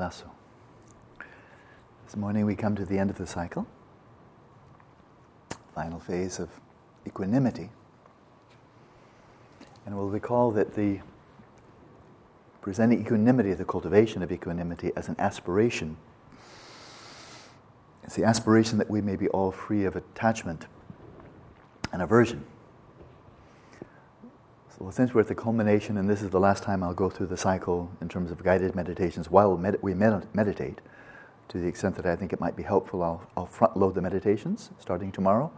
Lasso. This morning we come to the end of the cycle, final phase of equanimity. And we'll recall that the presenting equanimity, the cultivation of equanimity, as an aspiration. It's the aspiration that we may be all free of attachment and aversion. So, since we're at the culmination, and this is the last time I'll go through the cycle in terms of guided meditations while we meditate, to the extent that I think it might be helpful, I'll, I'll front load the meditations starting tomorrow,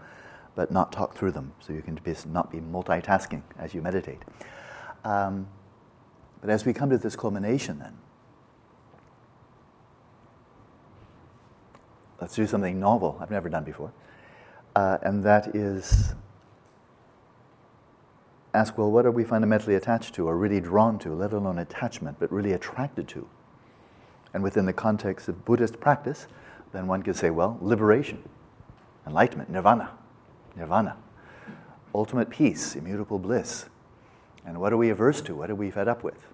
but not talk through them so you can be, not be multitasking as you meditate. Um, but as we come to this culmination, then, let's do something novel I've never done before. Uh, and that is ask, well, what are we fundamentally attached to or really drawn to, let alone attachment, but really attracted to? And within the context of Buddhist practice, then one could say, well, liberation, enlightenment, nirvana, nirvana, ultimate peace, immutable bliss. And what are we averse to? What are we fed up with?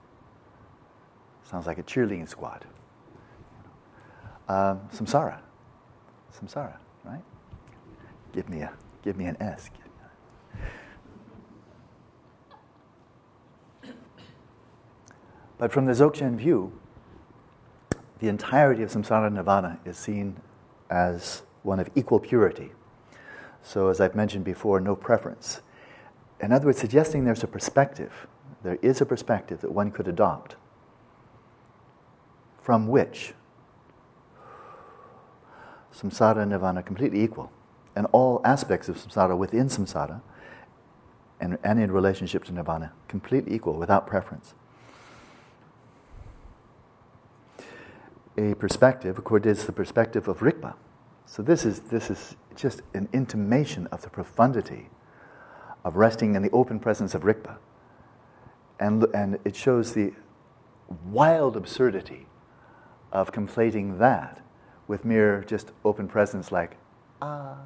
Sounds like a cheerleading squad. Um, samsara, samsara, right? Give me a, give me an S. But from the Dzogchen view, the entirety of samsara nirvana is seen as one of equal purity. So, as I've mentioned before, no preference. In other words, suggesting there's a perspective, there is a perspective that one could adopt from which samsara and nirvana are completely equal, and all aspects of samsara within samsara and, and in relationship to nirvana completely equal without preference. A perspective, of is the perspective of Rigpa. So this is, this is just an intimation of the profundity of resting in the open presence of Rigpa. And, and it shows the wild absurdity of conflating that with mere just open presence like, ah,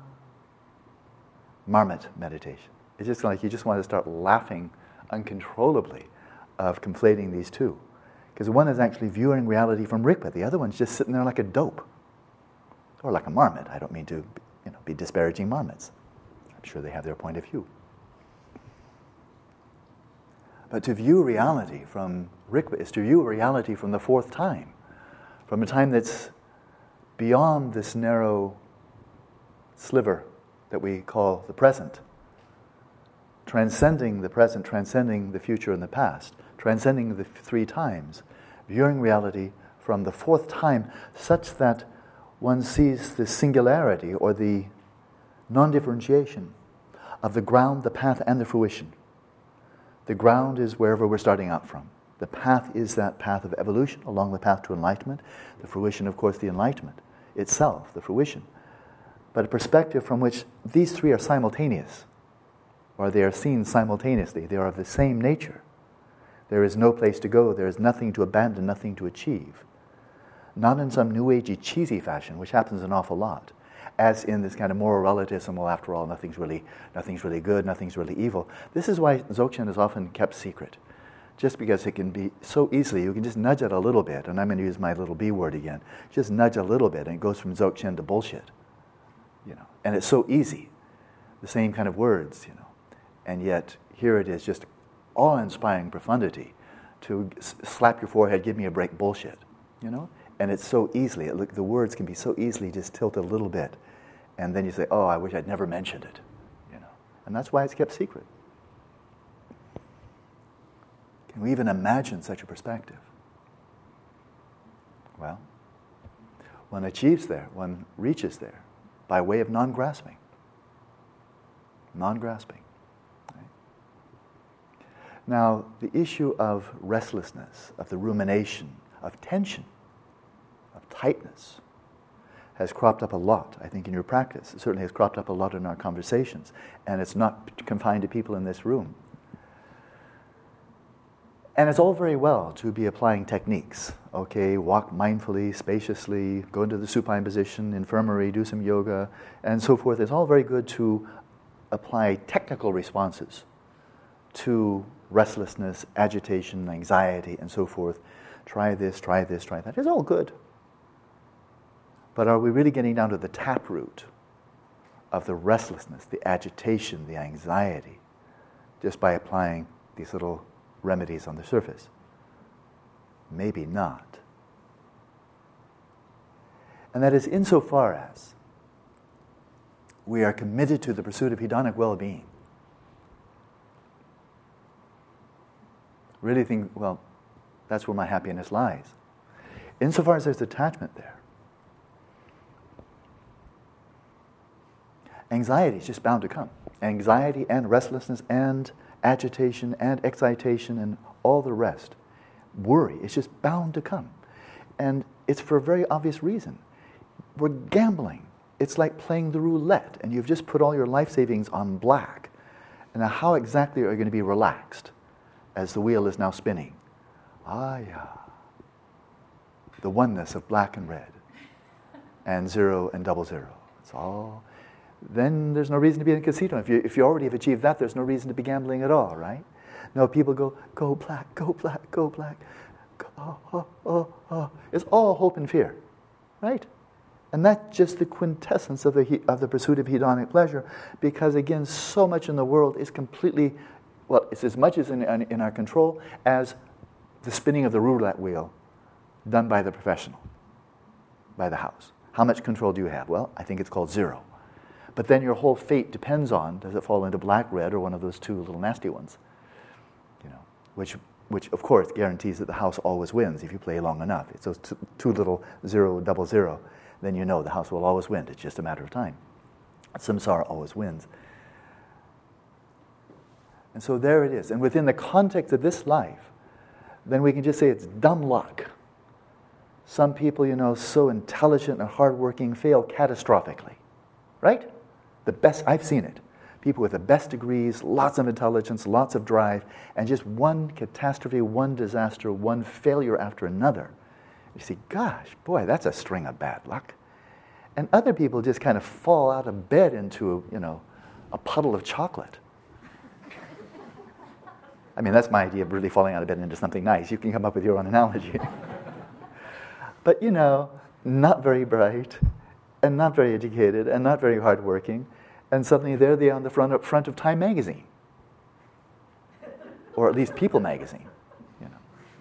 marmot meditation. It's just like you just want to start laughing uncontrollably of conflating these two. Because one is actually viewing reality from Rigpa, the other one's just sitting there like a dope. Or like a marmot. I don't mean to you know, be disparaging marmots. I'm sure they have their point of view. But to view reality from Rigpa is to view reality from the fourth time, from a time that's beyond this narrow sliver that we call the present, transcending the present, transcending the future and the past transcending the three times, viewing reality from the fourth time, such that one sees the singularity or the non differentiation of the ground, the path, and the fruition. The ground is wherever we're starting out from. The path is that path of evolution along the path to enlightenment. The fruition, of course, the enlightenment itself, the fruition. But a perspective from which these three are simultaneous, or they are seen simultaneously. They are of the same nature. There is no place to go. There is nothing to abandon, nothing to achieve. Not in some new agey, cheesy fashion, which happens an awful lot, as in this kind of moral relativism. Well, after all, nothing's really, nothing's really good, nothing's really evil. This is why Dzogchen is often kept secret, just because it can be so easily. You can just nudge it a little bit, and I'm going to use my little B word again. Just nudge a little bit, and it goes from Dzogchen to bullshit. You know, and it's so easy, the same kind of words, you know, and yet here it is, just awe inspiring profundity to slap your forehead, give me a break bullshit, you know? And it's so easily, it, the words can be so easily just tilted a little bit. And then you say, oh, I wish I'd never mentioned it, you know? And that's why it's kept secret. Can we even imagine such a perspective? Well, one achieves there, one reaches there by way of non grasping. Non grasping. Now, the issue of restlessness, of the rumination, of tension, of tightness, has cropped up a lot, I think, in your practice. It certainly has cropped up a lot in our conversations, and it's not confined to people in this room. And it's all very well to be applying techniques. Okay, walk mindfully, spaciously, go into the supine position, infirmary, do some yoga, and so forth. It's all very good to apply technical responses to restlessness, agitation, anxiety, and so forth, try this, try this, try that. It's all good. But are we really getting down to the taproot of the restlessness, the agitation, the anxiety, just by applying these little remedies on the surface? Maybe not. And that is insofar as we are committed to the pursuit of hedonic well being. Really think, well, that's where my happiness lies. Insofar as there's attachment there, anxiety is just bound to come. Anxiety and restlessness and agitation and excitation and all the rest. Worry is just bound to come. And it's for a very obvious reason. We're gambling. It's like playing the roulette, and you've just put all your life savings on black. And now, how exactly are you going to be relaxed as the wheel is now spinning? Ah, yeah. The oneness of black and red, and zero and double zero. It's all. Then there's no reason to be in a casino. If you, if you already have achieved that, there's no reason to be gambling at all, right? No, people go, go black, go black, go black. Go, oh, oh, oh, oh. It's all hope and fear, right? And that's just the quintessence of the, of the pursuit of hedonic pleasure, because again, so much in the world is completely, well, it's as much as in, in our control as the spinning of the roulette wheel done by the professional, by the house. How much control do you have? Well, I think it's called zero. But then your whole fate depends on does it fall into black, red, or one of those two little nasty ones? You know, which, which of course guarantees that the house always wins if you play long enough. It's those two, two little zero, double zero. Then you know the house will always win. It's just a matter of time. Samsara always wins. And so there it is. And within the context of this life, then we can just say it's dumb luck. Some people, you know, so intelligent and hardworking fail catastrophically, right? The best, I've seen it. People with the best degrees, lots of intelligence, lots of drive, and just one catastrophe, one disaster, one failure after another. You see, gosh, boy, that's a string of bad luck. And other people just kind of fall out of bed into, you know, a puddle of chocolate. I mean, that's my idea of really falling out of bed into something nice. You can come up with your own analogy. but, you know, not very bright, and not very educated, and not very hardworking, and suddenly there they are on the front of, front of Time magazine, or at least People magazine. You know,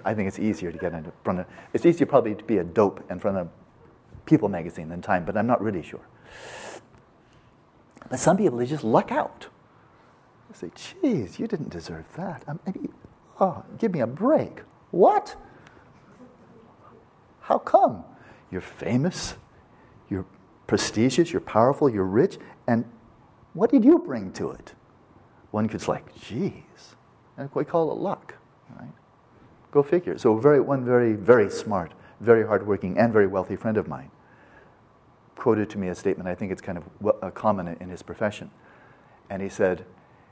I think it's easier to get into front of. It's easier probably to be a dope in front of People magazine than Time, but I'm not really sure. But some people they just luck out. They say, "Geez, you didn't deserve that. I mean, oh, give me a break." What? How come? You're famous. You're prestigious, you're powerful, you're rich, and what did you bring to it? One could say, like, geez, and we call it luck, right? Go figure. So very, one very, very smart, very hardworking, and very wealthy friend of mine quoted to me a statement, I think it's kind of uh, common in his profession. And he said,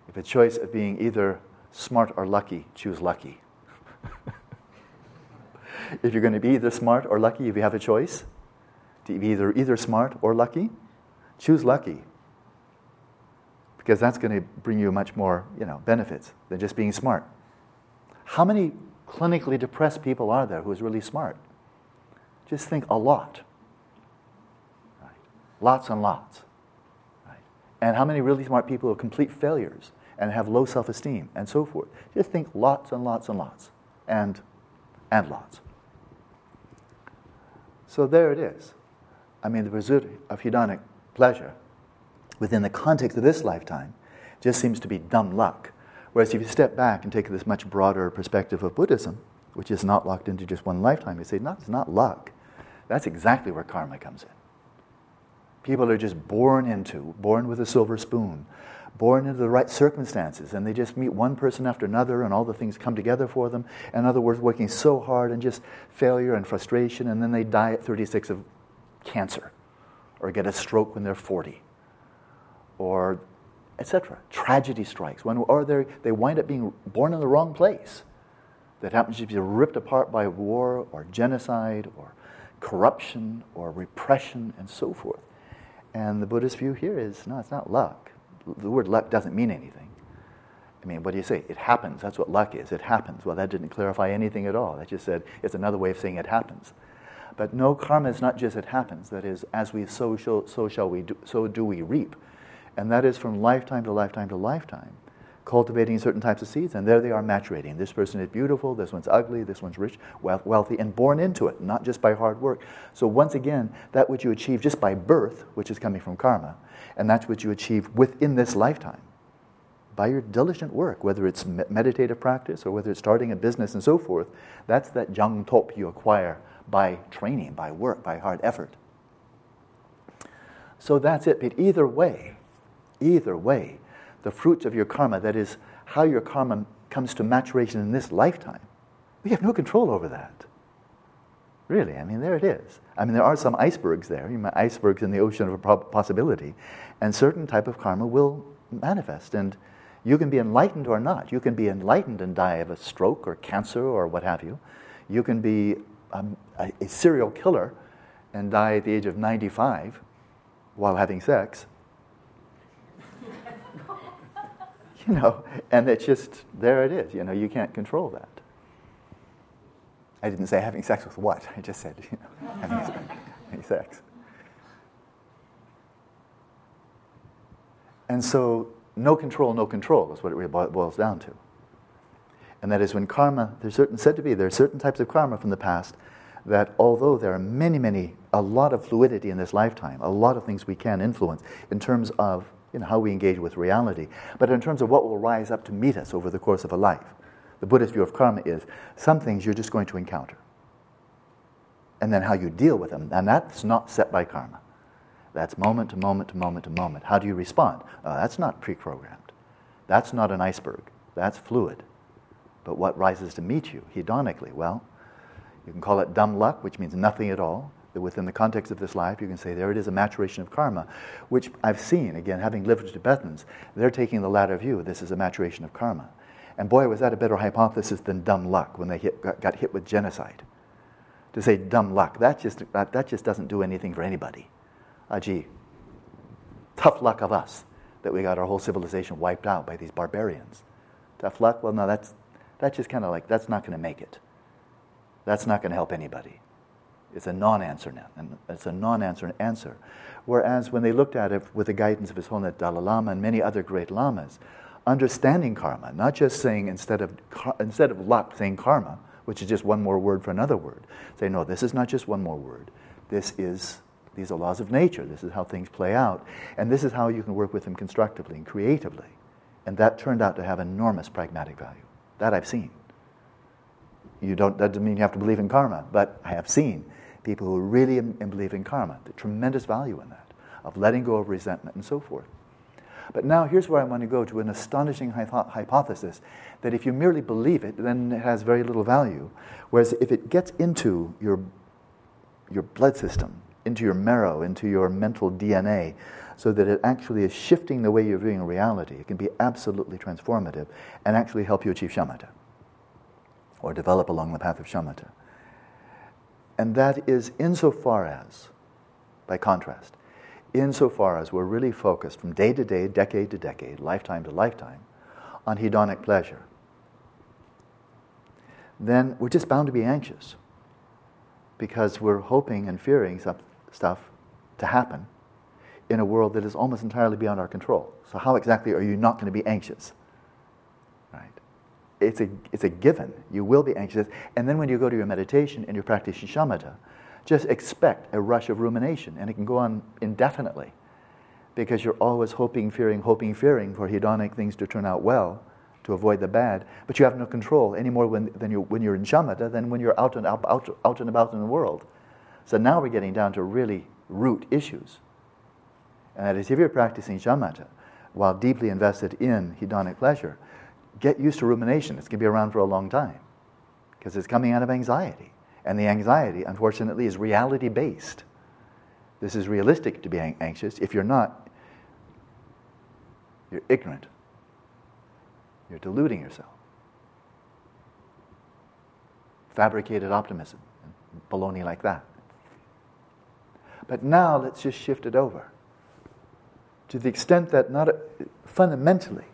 if a choice of being either smart or lucky, choose lucky. if you're going to be either smart or lucky, if you have a choice, to be either, either smart or lucky, choose lucky. Because that's going to bring you much more you know, benefits than just being smart. How many clinically depressed people are there who is really smart? Just think a lot. Right. Lots and lots. Right. And how many really smart people are complete failures and have low self esteem and so forth? Just think lots and lots and lots. And, and lots. So there it is. I mean, the pursuit of hedonic pleasure within the context of this lifetime just seems to be dumb luck. Whereas if you step back and take this much broader perspective of Buddhism, which is not locked into just one lifetime, you say, no, it's not luck. That's exactly where karma comes in. People are just born into, born with a silver spoon, born into the right circumstances, and they just meet one person after another, and all the things come together for them. In other words, working so hard and just failure and frustration, and then they die at 36 of cancer or get a stroke when they're 40 or etc. Tragedy strikes, when, or they wind up being born in the wrong place that happens to be ripped apart by war or genocide or corruption or repression and so forth. And the Buddhist view here is no, it's not luck. The word luck doesn't mean anything. I mean, what do you say? It happens. That's what luck is. It happens. Well, that didn't clarify anything at all. That just said it's another way of saying it happens. But no, karma is not just it happens. That is, as we sow, so shall we do, so do we reap. And that is from lifetime to lifetime to lifetime, cultivating certain types of seeds. And there they are maturating. This person is beautiful, this one's ugly, this one's rich, wealthy, and born into it, not just by hard work. So once again, that which you achieve just by birth, which is coming from karma, and that's what you achieve within this lifetime by your diligent work, whether it's meditative practice or whether it's starting a business and so forth, that's that jang top you acquire by training, by work, by hard effort. So that's it. But either way, either way, the fruits of your karma, that is, how your karma comes to maturation in this lifetime, we have no control over that. Really, I mean, there it is. I mean, there are some icebergs there, you know, icebergs in the ocean of possibility, and certain type of karma will manifest. And you can be enlightened or not. You can be enlightened and die of a stroke or cancer or what have you. You can be um, a, a serial killer and die at the age of 95 while having sex. you know, and it's just, there it is. You know, you can't control that. I didn't say having sex with what, I just said, you know, having, sex. And so no control, no control is what it really boils down to. And that is when karma, there's certain, said to be, there are certain types of karma from the past that although there are many, many, a lot of fluidity in this lifetime, a lot of things we can influence in terms of you know, how we engage with reality, but in terms of what will rise up to meet us over the course of a life. The Buddhist view of karma is some things you're just going to encounter. And then how you deal with them, and that's not set by karma. That's moment to moment to moment to moment. How do you respond? Uh, that's not pre programmed. That's not an iceberg. That's fluid. But what rises to meet you hedonically? Well, you can call it dumb luck, which means nothing at all. Within the context of this life, you can say there it is a maturation of karma, which I've seen, again, having lived with Tibetans, they're taking the latter view. This is a maturation of karma. And boy, was that a better hypothesis than dumb luck when they hit, got, got hit with genocide. To say dumb luck, that just, that, just doesn't do anything for anybody ah, gee, tough luck of us that we got our whole civilization wiped out by these barbarians. Tough luck? Well, no, that's, that's just kind of like, that's not going to make it. That's not going to help anybody. It's a non answer now, and it's a non answer answer. Whereas when they looked at it with the guidance of His Holiness Dalai Lama and many other great lamas, understanding karma, not just saying instead of, instead of luck, saying karma, which is just one more word for another word, say, no, this is not just one more word. This is these are laws of nature. This is how things play out. And this is how you can work with them constructively and creatively. And that turned out to have enormous pragmatic value. That I've seen. You don't, that doesn't mean you have to believe in karma, but I have seen people who really believe in karma, the tremendous value in that, of letting go of resentment and so forth. But now here's where I want to go to an astonishing hypothesis that if you merely believe it, then it has very little value. Whereas if it gets into your, your blood system, into your marrow, into your mental DNA, so that it actually is shifting the way you're viewing reality. It can be absolutely transformative and actually help you achieve shamatha or develop along the path of shamatha. And that is insofar as, by contrast, insofar as we're really focused from day to day, decade to decade, lifetime to lifetime, on hedonic pleasure, then we're just bound to be anxious because we're hoping and fearing some, stuff to happen in a world that is almost entirely beyond our control. So, how exactly are you not going to be anxious? Right? It's a, it's a given. You will be anxious. And then when you go to your meditation and you're practicing shamatha, just expect a rush of rumination. And it can go on indefinitely because you're always hoping, fearing, hoping, fearing for hedonic things to turn out well to avoid the bad. But you have no control any more when, than you, when you're in shamatha than when you're out and, out, out, out and about in the world. So now we're getting down to really root issues. And that is if you're practicing shamatha while deeply invested in hedonic pleasure, get used to rumination. It's going to be around for a long time because it's coming out of anxiety. And the anxiety, unfortunately, is reality based. This is realistic to be anxious. If you're not, you're ignorant. You're deluding yourself. Fabricated optimism, baloney like that. But now let's just shift it over. To the extent that not fundamentally,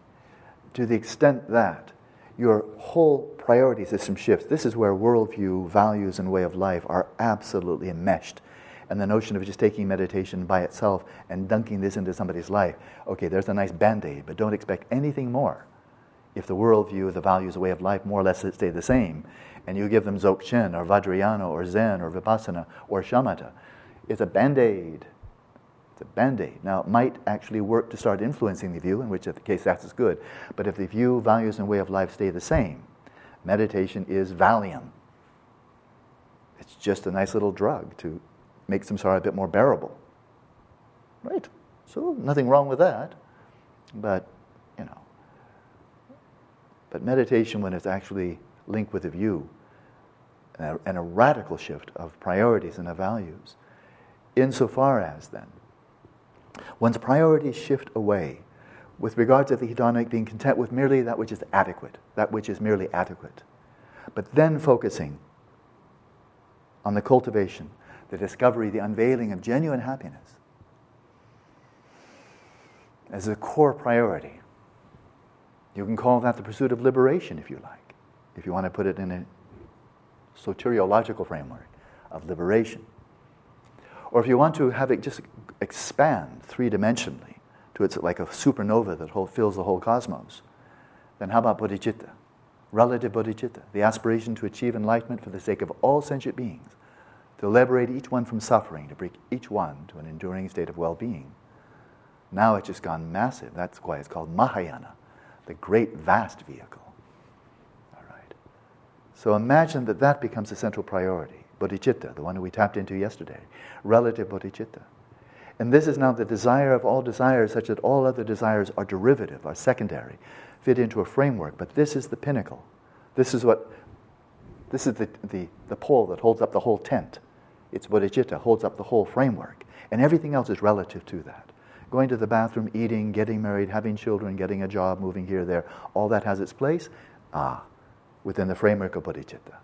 to the extent that your whole priority system shifts, this is where worldview, values, and way of life are absolutely enmeshed. And the notion of just taking meditation by itself and dunking this into somebody's life, okay, there's a nice band aid, but don't expect anything more. If the worldview, the values, the way of life more or less stay the same, and you give them Dzogchen or Vajrayana or Zen or Vipassana or Shamatha, it's a band aid. It's a band aid. Now, it might actually work to start influencing the view, in which case that's good. But if the view, values, and way of life stay the same, meditation is Valium. It's just a nice little drug to make samsara a bit more bearable. Right? So, nothing wrong with that. But, you know. But meditation, when it's actually linked with a view and a, and a radical shift of priorities and of values, insofar as then one's priorities shift away with regard to the hedonic being content with merely that which is adequate, that which is merely adequate, but then focusing on the cultivation, the discovery, the unveiling of genuine happiness as a core priority. You can call that the pursuit of liberation, if you like, if you want to put it in a soteriological framework of liberation. Or if you want to have it just expand three dimensionally to it's like a supernova that whole, fills the whole cosmos, then how about bodhicitta? Relative bodhicitta, the aspiration to achieve enlightenment for the sake of all sentient beings, to liberate each one from suffering, to bring each one to an enduring state of well being. Now it's just gone massive. That's why it's called Mahayana, the great vast vehicle. All right. So imagine that that becomes a central priority bodhicitta, the one we tapped into yesterday, relative bodhicitta. And this is now the desire of all desires, such that all other desires are derivative, are secondary, fit into a framework. But this is the pinnacle. This is what, this is the, the, the pole that holds up the whole tent. It's bodhicitta, holds up the whole framework. And everything else is relative to that. Going to the bathroom, eating, getting married, having children, getting a job, moving here, there, all that has its place. Ah, within the framework of bodhicitta.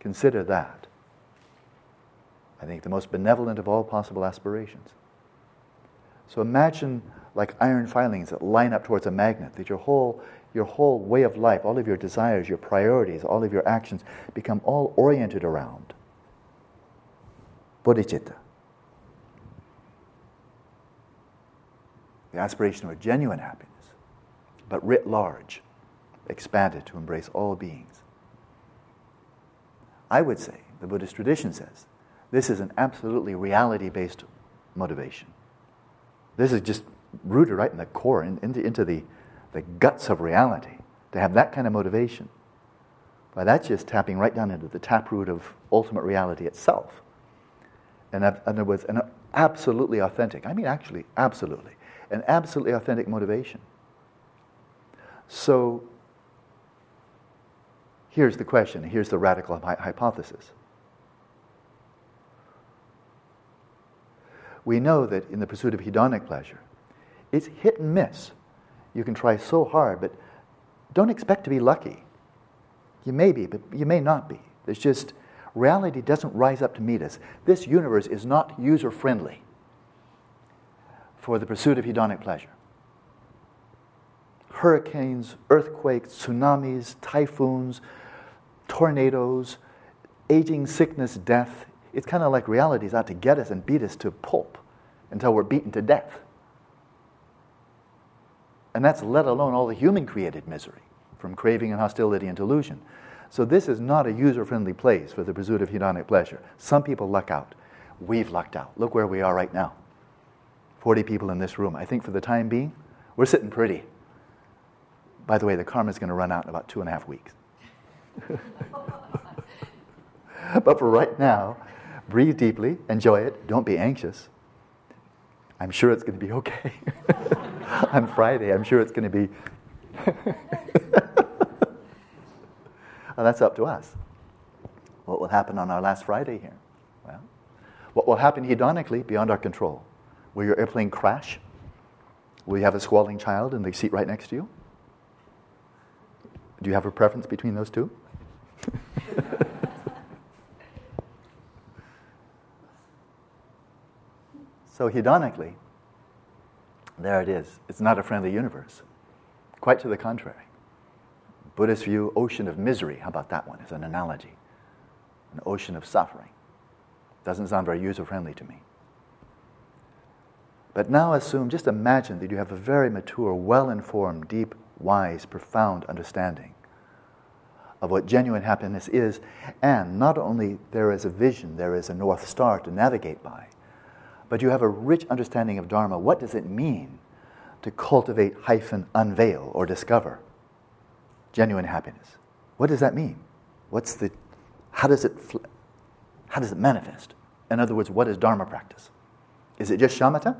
Consider that. I think, the most benevolent of all possible aspirations. So imagine like iron filings that line up towards a magnet, that your whole, your whole way of life, all of your desires, your priorities, all of your actions become all oriented around bodhicitta. The aspiration of a genuine happiness, but writ large, expanded to embrace all beings. I would say, the Buddhist tradition says, this is an absolutely reality based motivation. This is just rooted right in the core, in, into, into the, the guts of reality, to have that kind of motivation. But that's just tapping right down into the taproot of ultimate reality itself. And in other words, an absolutely authentic, I mean, actually, absolutely, an absolutely authentic motivation. So here's the question, here's the radical hypothesis. We know that in the pursuit of hedonic pleasure, it's hit and miss. You can try so hard, but don't expect to be lucky. You may be, but you may not be. There's just, reality doesn't rise up to meet us. This universe is not user friendly for the pursuit of hedonic pleasure. Hurricanes, earthquakes, tsunamis, typhoons, tornadoes, aging, sickness, death, it's kind of like reality is out to get us and beat us to pulp until we're beaten to death. And that's let alone all the human created misery from craving and hostility and delusion. So, this is not a user friendly place for the pursuit of hedonic pleasure. Some people luck out. We've lucked out. Look where we are right now 40 people in this room. I think for the time being, we're sitting pretty. By the way, the karma is going to run out in about two and a half weeks. but for right now, breathe deeply, enjoy it, don't be anxious. I'm sure it's going to be okay. On Friday, I'm sure it's going to be. well, that's up to us. What will happen on our last Friday here? Well, what will happen hedonically beyond our control? Will your airplane crash? Will you have a squalling child in the seat right next to you? Do you have a preference between those two? So hedonically, there it is. It's not a friendly universe. Quite to the contrary. Buddhist view, ocean of misery. How about that one as an analogy? An ocean of suffering. Doesn't sound very user friendly to me. But now assume, just imagine that you have a very mature, well informed, deep, wise, profound understanding of what genuine happiness is, and not only there is a vision, there is a North Star to navigate by, but you have a rich understanding of Dharma. What does it mean to cultivate, hyphen, unveil, or discover genuine happiness? What does that mean? What's the, how does it, how does it manifest? In other words, what is Dharma practice? Is it just shamatha?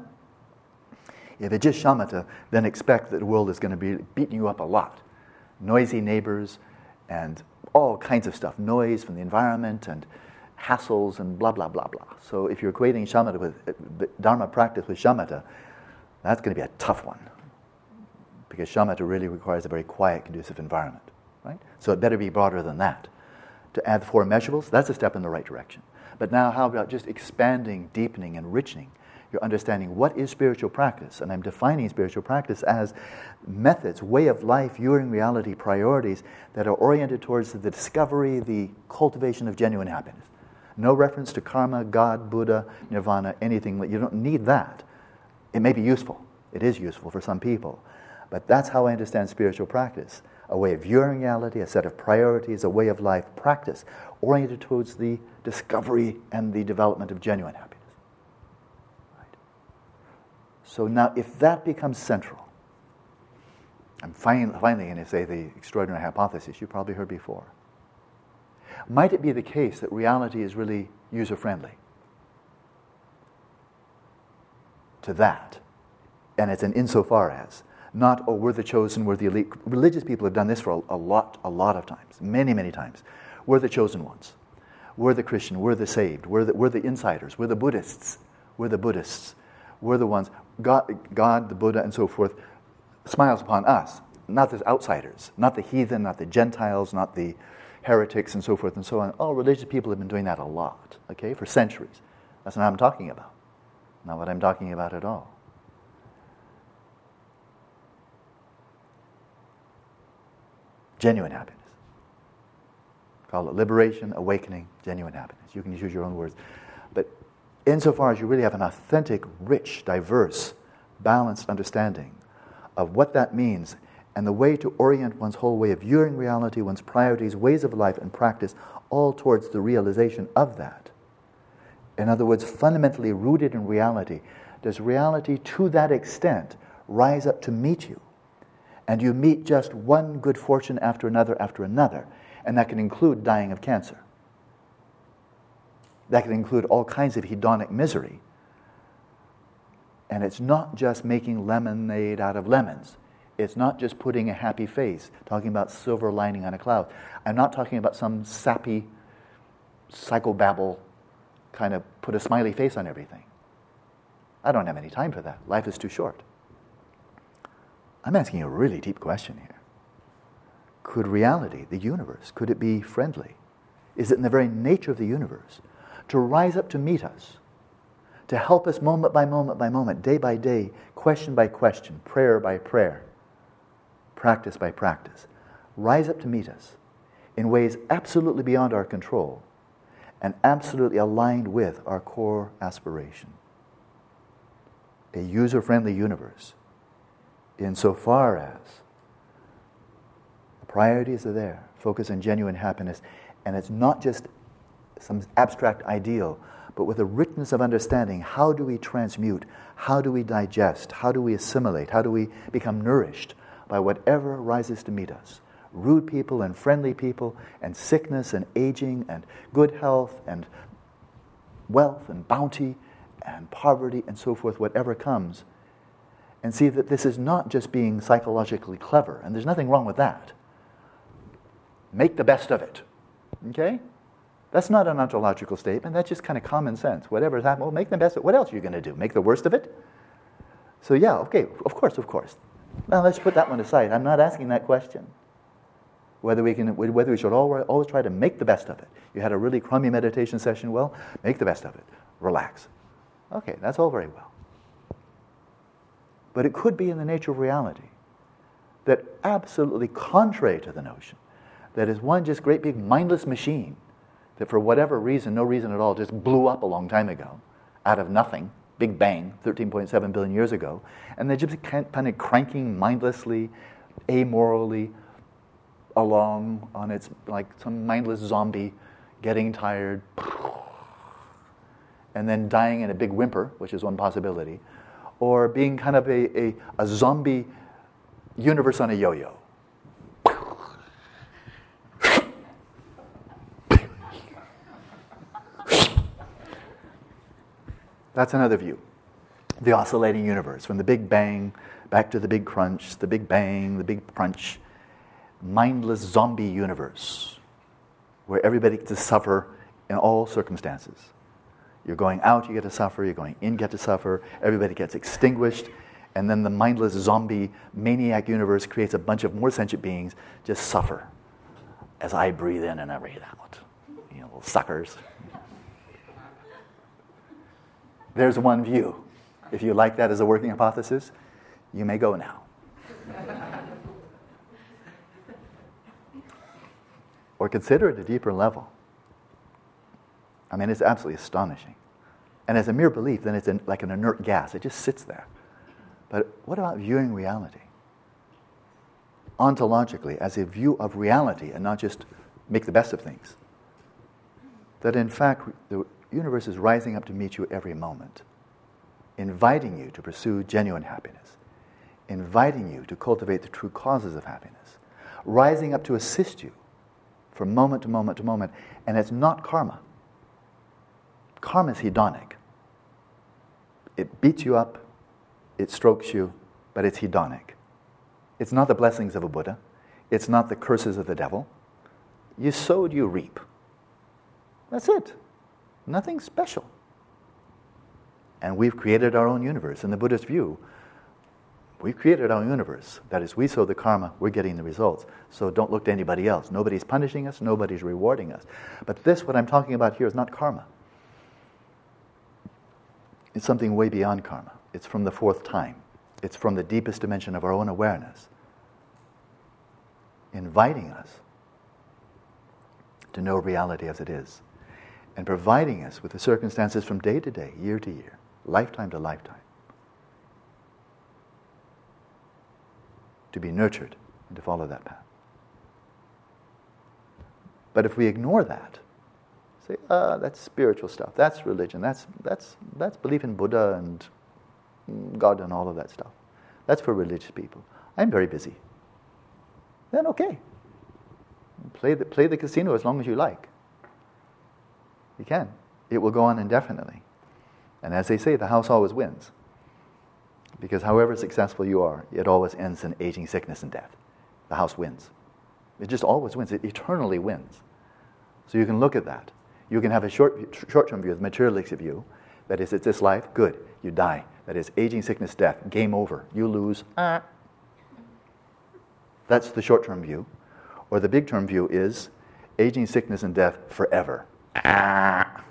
If it's just shamatha, then expect that the world is going to be beating you up a lot. Noisy neighbors and all kinds of stuff, noise from the environment and hassles and blah, blah, blah, blah. So if you're equating shamatha with uh, Dharma practice with shamatha, that's going to be a tough one because shamatha really requires a very quiet, conducive environment, right? So it better be broader than that. To add the four immeasurables, that's a step in the right direction. But now, how about just expanding, deepening, enriching you're understanding what is spiritual practice. And I'm defining spiritual practice as methods, way of life, viewing reality, priorities that are oriented towards the discovery, the cultivation of genuine happiness. No reference to karma, God, Buddha, nirvana, anything. You don't need that. It may be useful. It is useful for some people. But that's how I understand spiritual practice a way of viewing reality, a set of priorities, a way of life practice oriented towards the discovery and the development of genuine happiness. So now, if that becomes central, I'm finally, finally going to say the extraordinary hypothesis you probably heard before. Might it be the case that reality is really user friendly? To that. And it's an insofar as. Not, oh, we're the chosen, we're the elite. Religious people have done this for a, a lot, a lot of times, many, many times. We're the chosen ones. We're the Christian, we're the saved, we're the, we're the insiders, we're the Buddhists, we're the Buddhists. We're the ones, God, God, the Buddha, and so forth, smiles upon us, not the outsiders, not the heathen, not the Gentiles, not the heretics, and so forth and so on. All religious people have been doing that a lot, okay, for centuries. That's not what I'm talking about. Not what I'm talking about at all. Genuine happiness. Call it liberation, awakening, genuine happiness. You can use your own words. But insofar as you really have an authentic, rich, diverse, balanced understanding of what that means and the way to orient one's whole way of viewing reality, one's priorities, ways of life, and practice, all towards the realization of that. In other words, fundamentally rooted in reality. Does reality, to that extent, rise up to meet you? And you meet just one good fortune after another after another, and that can include dying of cancer. That can include all kinds of hedonic misery. And it's not just making lemonade out of lemons. It's not just putting a happy face, talking about silver lining on a cloud. I'm not talking about some sappy psychobabble kind of put a smiley face on everything. I don't have any time for that. Life is too short. I'm asking a really deep question here. Could reality, the universe, could it be friendly? Is it in the very nature of the universe to rise up to meet us, to help us moment by moment by moment, day by day, question by question, prayer by prayer, practice by practice. Rise up to meet us in ways absolutely beyond our control and absolutely aligned with our core aspiration. A user friendly universe, insofar as the priorities are there, focus on genuine happiness, and it's not just some abstract ideal, but with a richness of understanding how do we transmute, how do we digest, how do we assimilate, how do we become nourished by whatever rises to meet us. Rude people and friendly people, and sickness and aging, and good health, and wealth and bounty, and poverty, and so forth, whatever comes. And see that this is not just being psychologically clever, and there's nothing wrong with that. Make the best of it. Okay? That's not an ontological statement. That's just kind of common sense. Whatever's happening, well, make the best of it. What else are you going to do? Make the worst of it? So, yeah, okay, of course, of course. Now, let's put that one aside. I'm not asking that question. Whether we, can, whether we should always try to make the best of it. You had a really crummy meditation session, well, make the best of it. Relax. Okay, that's all very well. But it could be in the nature of reality that absolutely contrary to the notion that is one just great big mindless machine that for whatever reason, no reason at all, just blew up a long time ago out of nothing, Big Bang, 13.7 billion years ago, and just kind of cranking mindlessly, amorally along on its like some mindless zombie getting tired and then dying in a big whimper, which is one possibility, or being kind of a, a, a zombie universe on a yo yo. That's another view. The oscillating universe, from the Big Bang back to the Big Crunch, the Big Bang, the Big Crunch, mindless zombie universe where everybody gets to suffer in all circumstances. You're going out, you get to suffer. You're going in, get to suffer. Everybody gets extinguished. And then the mindless zombie maniac universe creates a bunch of more sentient beings just suffer as I breathe in and I breathe out. You know, little suckers. There's one view. If you like that as a working hypothesis, you may go now. or consider it a deeper level. I mean, it's absolutely astonishing. And as a mere belief, then it's like an inert gas, it just sits there. But what about viewing reality? Ontologically, as a view of reality and not just make the best of things. That in fact, the universe is rising up to meet you every moment, inviting you to pursue genuine happiness, inviting you to cultivate the true causes of happiness, rising up to assist you from moment to moment to moment. And it's not karma. Karma is hedonic. It beats you up, it strokes you, but it's hedonic. It's not the blessings of a Buddha, it's not the curses of the devil. You sowed, you reap. That's it. Nothing special. And we've created our own universe. In the Buddhist view, we've created our universe. That is, we sow the karma, we're getting the results. So don't look to anybody else. Nobody's punishing us, nobody's rewarding us. But this, what I'm talking about here, is not karma. It's something way beyond karma. It's from the fourth time, it's from the deepest dimension of our own awareness, inviting us to know reality as it is, and providing us with the circumstances from day to day, year to year, lifetime to lifetime, to be nurtured and to follow that path. But if we ignore that, say, ah, that's spiritual stuff, that's religion, that's, that's, that's belief in Buddha and God and all of that stuff. That's for religious people. I'm very busy. Then okay. Play the, play the casino as long as you like. You can. It will go on indefinitely. And as they say, the house always wins. Because however successful you are, it always ends in aging, sickness, and death. The house wins. It just always wins. It eternally wins. So you can look at that. You can have a short, short-term view, the materialistic view. That is, it's this life, good, you die. That is, aging, sickness, death, game over. You lose. Ah. That's the short-term view. Or the big-term view is aging, sickness, and death forever. Ah.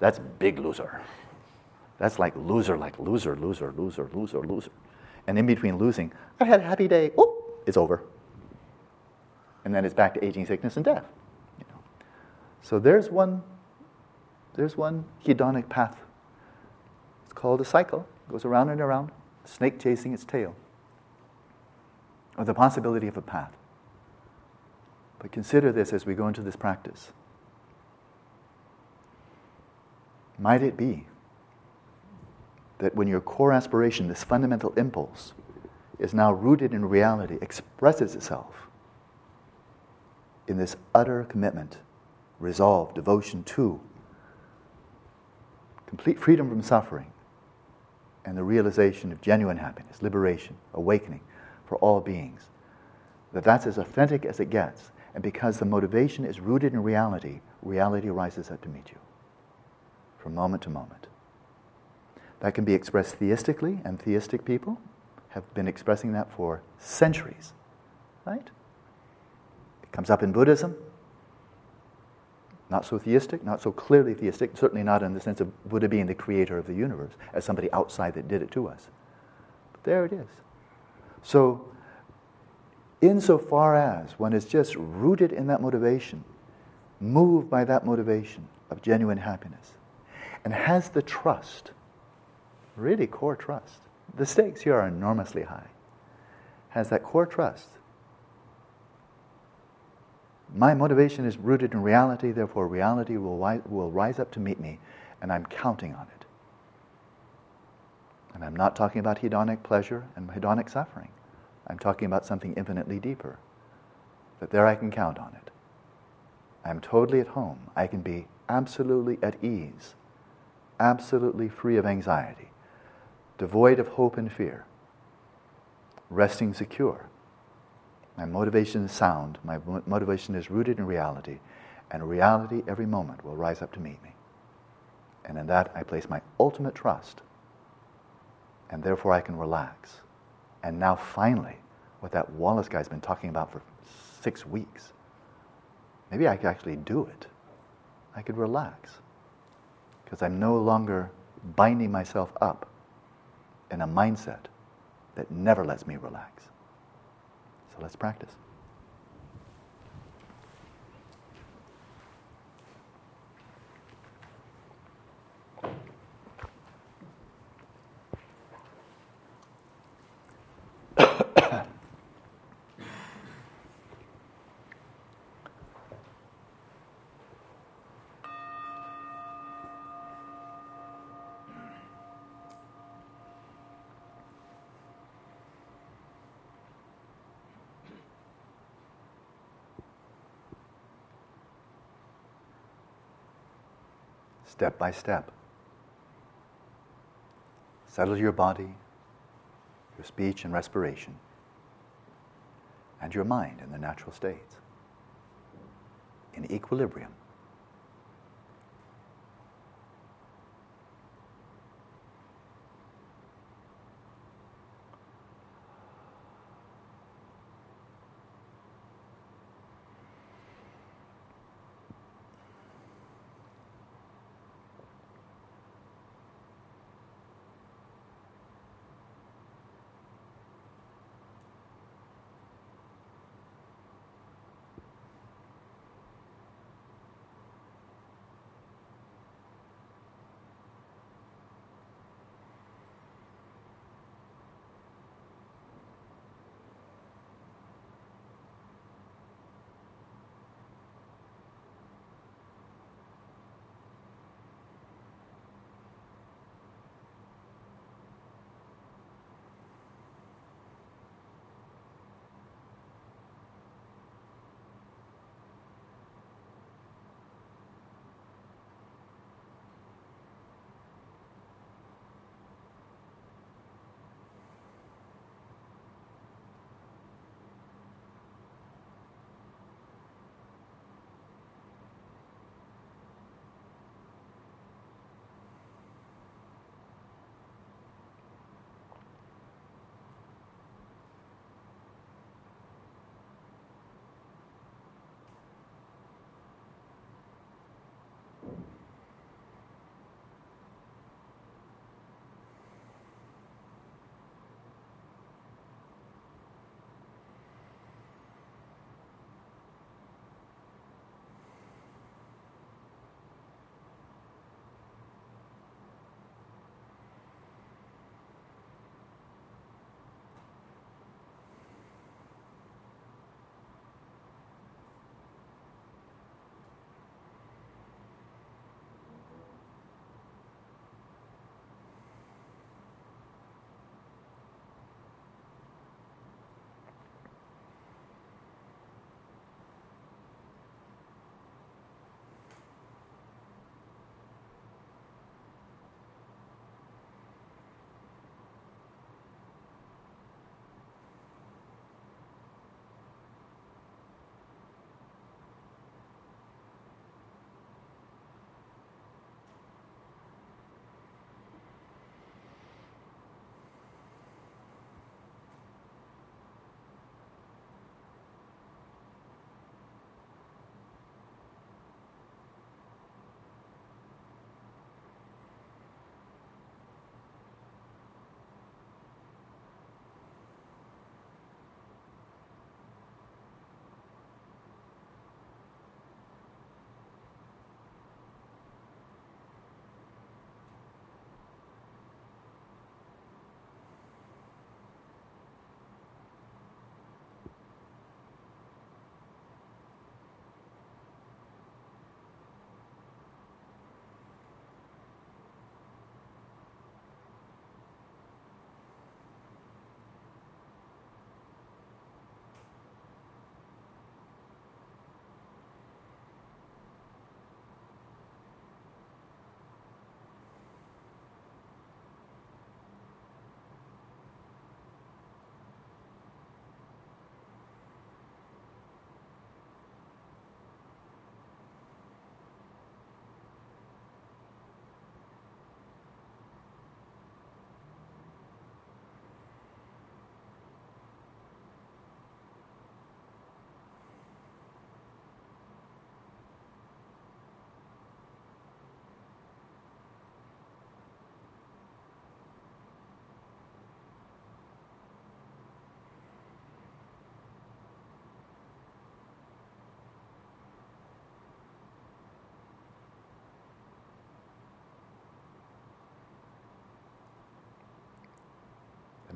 That's big loser. That's like loser, like loser, loser, loser, loser, loser. And in between losing, I had a happy day. Whoop, it's over. And then it's back to aging, sickness, and death. You know. So there's one, there's one hedonic path. It's called a cycle. It goes around and around, snake chasing its tail. Or the possibility of a path. But consider this as we go into this practice. Might it be that when your core aspiration, this fundamental impulse, is now rooted in reality, expresses itself in this utter commitment resolve, devotion to complete freedom from suffering and the realization of genuine happiness, liberation, awakening for all beings. That that's as authentic as it gets. And because the motivation is rooted in reality, reality rises up to meet you from moment to moment. That can be expressed theistically, and theistic people have been expressing that for centuries, right? It comes up in Buddhism, not so theistic, not so clearly theistic, certainly not in the sense of Buddha being the creator of the universe, as somebody outside that did it to us. But there it is. So insofar as one is just rooted in that motivation, moved by that motivation of genuine happiness, and has the trust, really core trust. The stakes here are enormously high. Has that core trust. My motivation is rooted in reality, therefore, reality will, will rise up to meet me, and I'm counting on it. And I'm not talking about hedonic pleasure and hedonic suffering. I'm talking about something infinitely deeper. That there I can count on it. I'm totally at home. I can be absolutely at ease, absolutely free of anxiety, devoid of hope and fear, resting secure. My motivation is sound, my motivation is rooted in reality, and reality every moment will rise up to meet me. And in that I place my ultimate trust, and therefore I can relax. And now finally, what that Wallace guy's been talking about for six weeks, maybe I could actually do it. I could relax. Because I'm no longer binding myself up in a mindset that never lets me relax. So let's practice. Step by step. Settle your body, your speech and respiration, and your mind in their natural states, in equilibrium.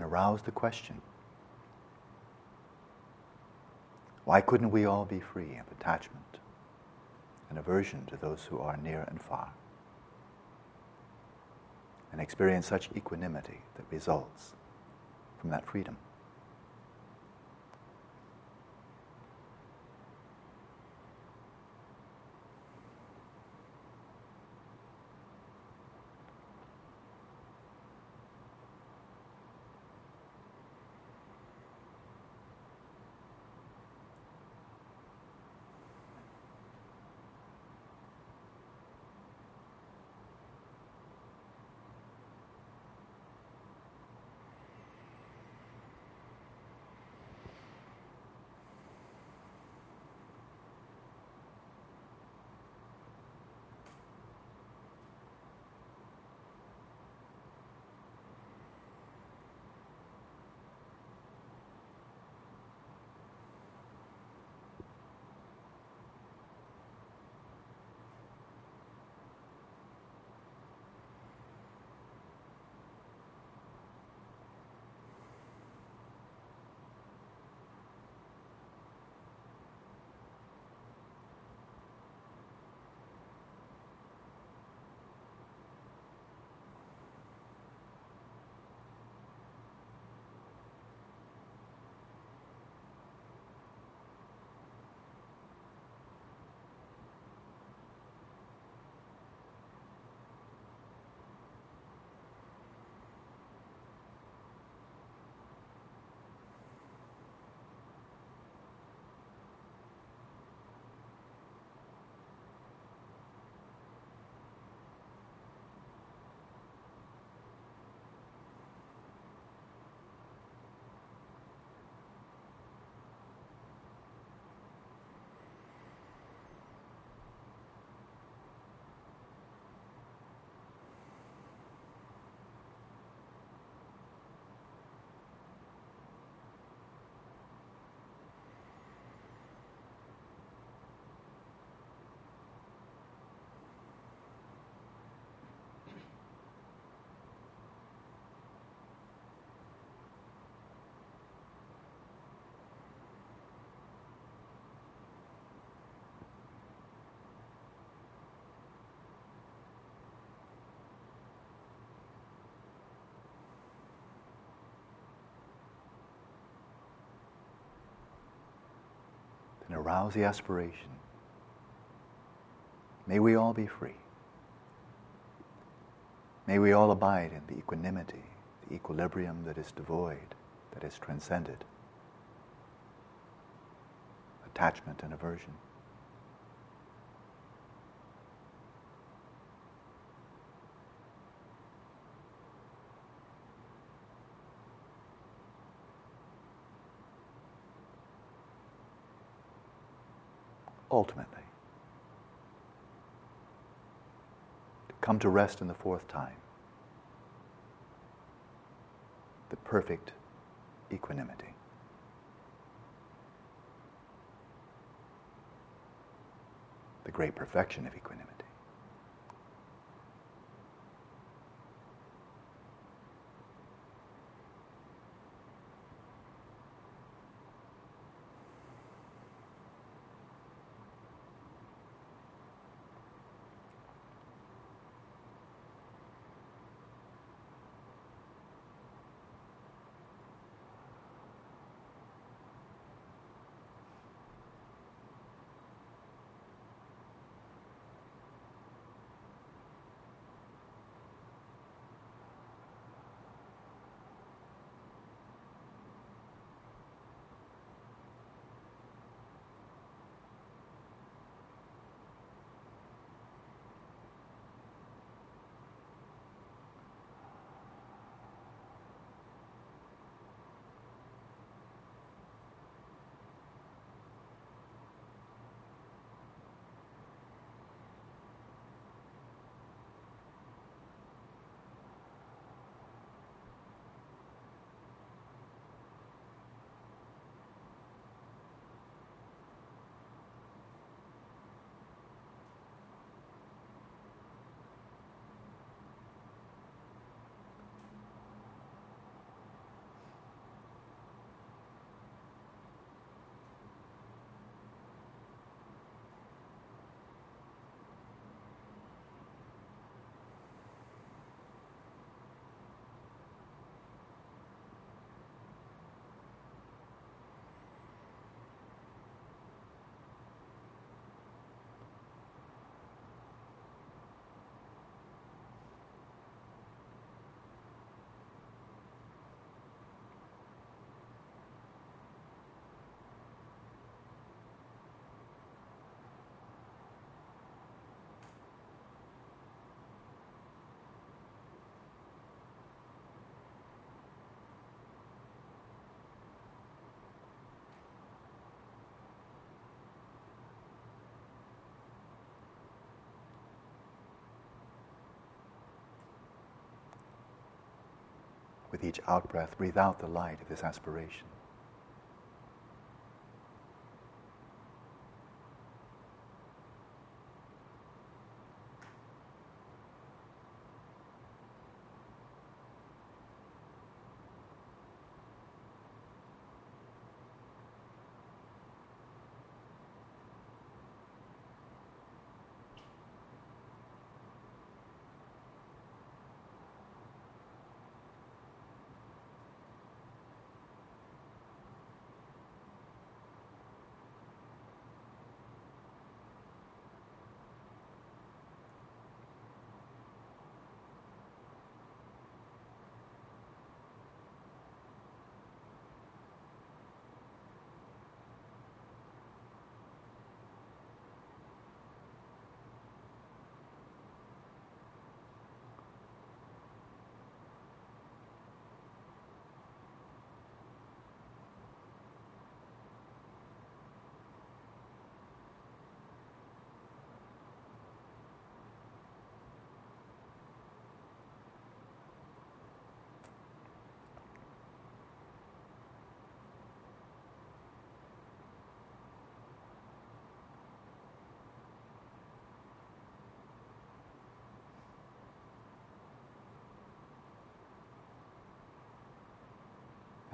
Arouse the question why couldn't we all be free of attachment and aversion to those who are near and far? And experience such equanimity that results from that freedom. And arouse the aspiration. May we all be free. May we all abide in the equanimity, the equilibrium that is devoid, that is transcended, attachment and aversion. Ultimately. Come to rest in the fourth time. The perfect equanimity. The great perfection of equanimity. With each out breath, breathe out the light of this aspiration.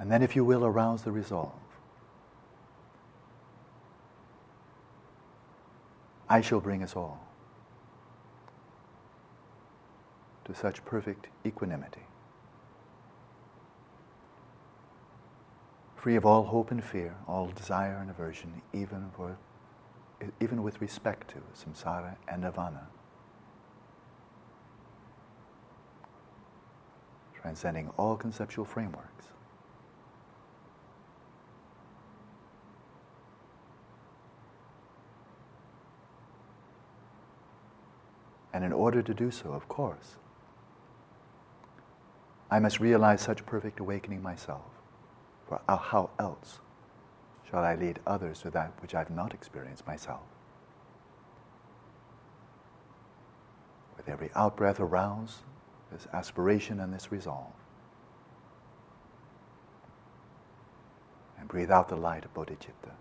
And then, if you will, arouse the resolve. I shall bring us all to such perfect equanimity, free of all hope and fear, all desire and aversion, even, for, even with respect to samsara and nirvana. Transcending all conceptual frameworks. And in order to do so, of course, I must realize such perfect awakening myself. For uh, how else shall I lead others to that which I've not experienced myself? With every outbreath, arouse this aspiration and this resolve. And breathe out the light of bodhicitta.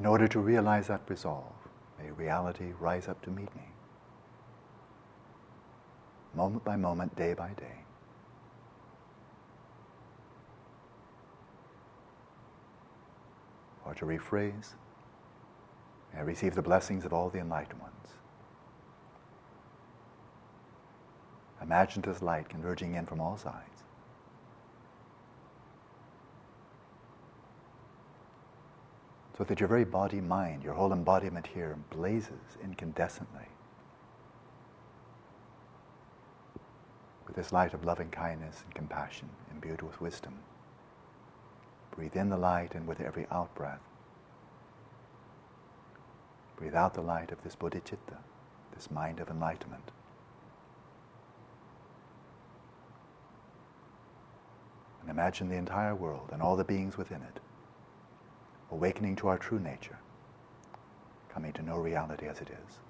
In order to realize that resolve, may reality rise up to meet me. Moment by moment, day by day. Or to rephrase, may I receive the blessings of all the enlightened ones. Imagine this light converging in from all sides. So that your very body, mind, your whole embodiment here blazes incandescently with this light of loving kindness and compassion imbued with wisdom. Breathe in the light, and with every out breath, breathe out the light of this bodhicitta, this mind of enlightenment. And imagine the entire world and all the beings within it awakening to our true nature, coming to know reality as it is.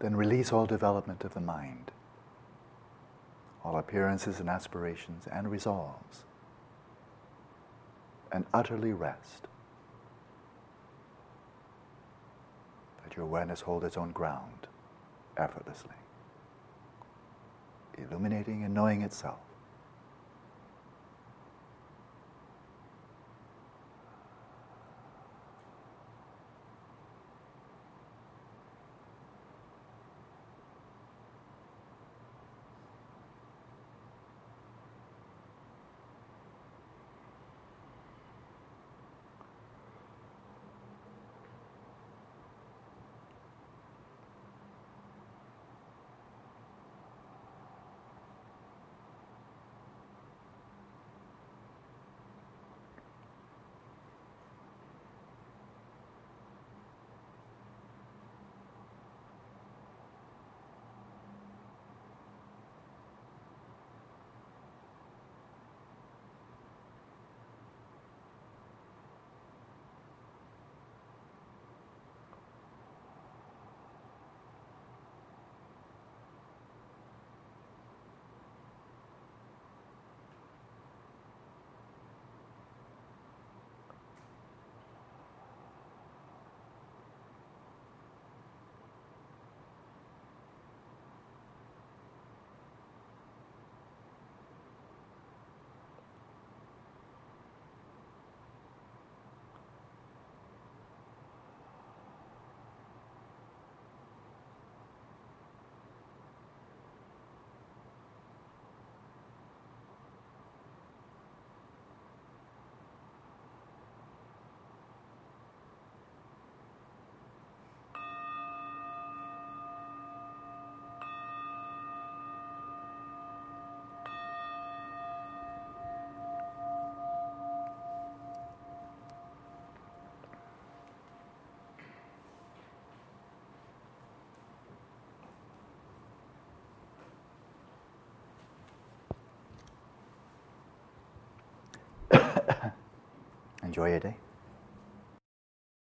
Then release all development of the mind, all appearances and aspirations and resolves. and utterly rest. Let your awareness hold its own ground effortlessly, illuminating and knowing itself. Enjoy your day.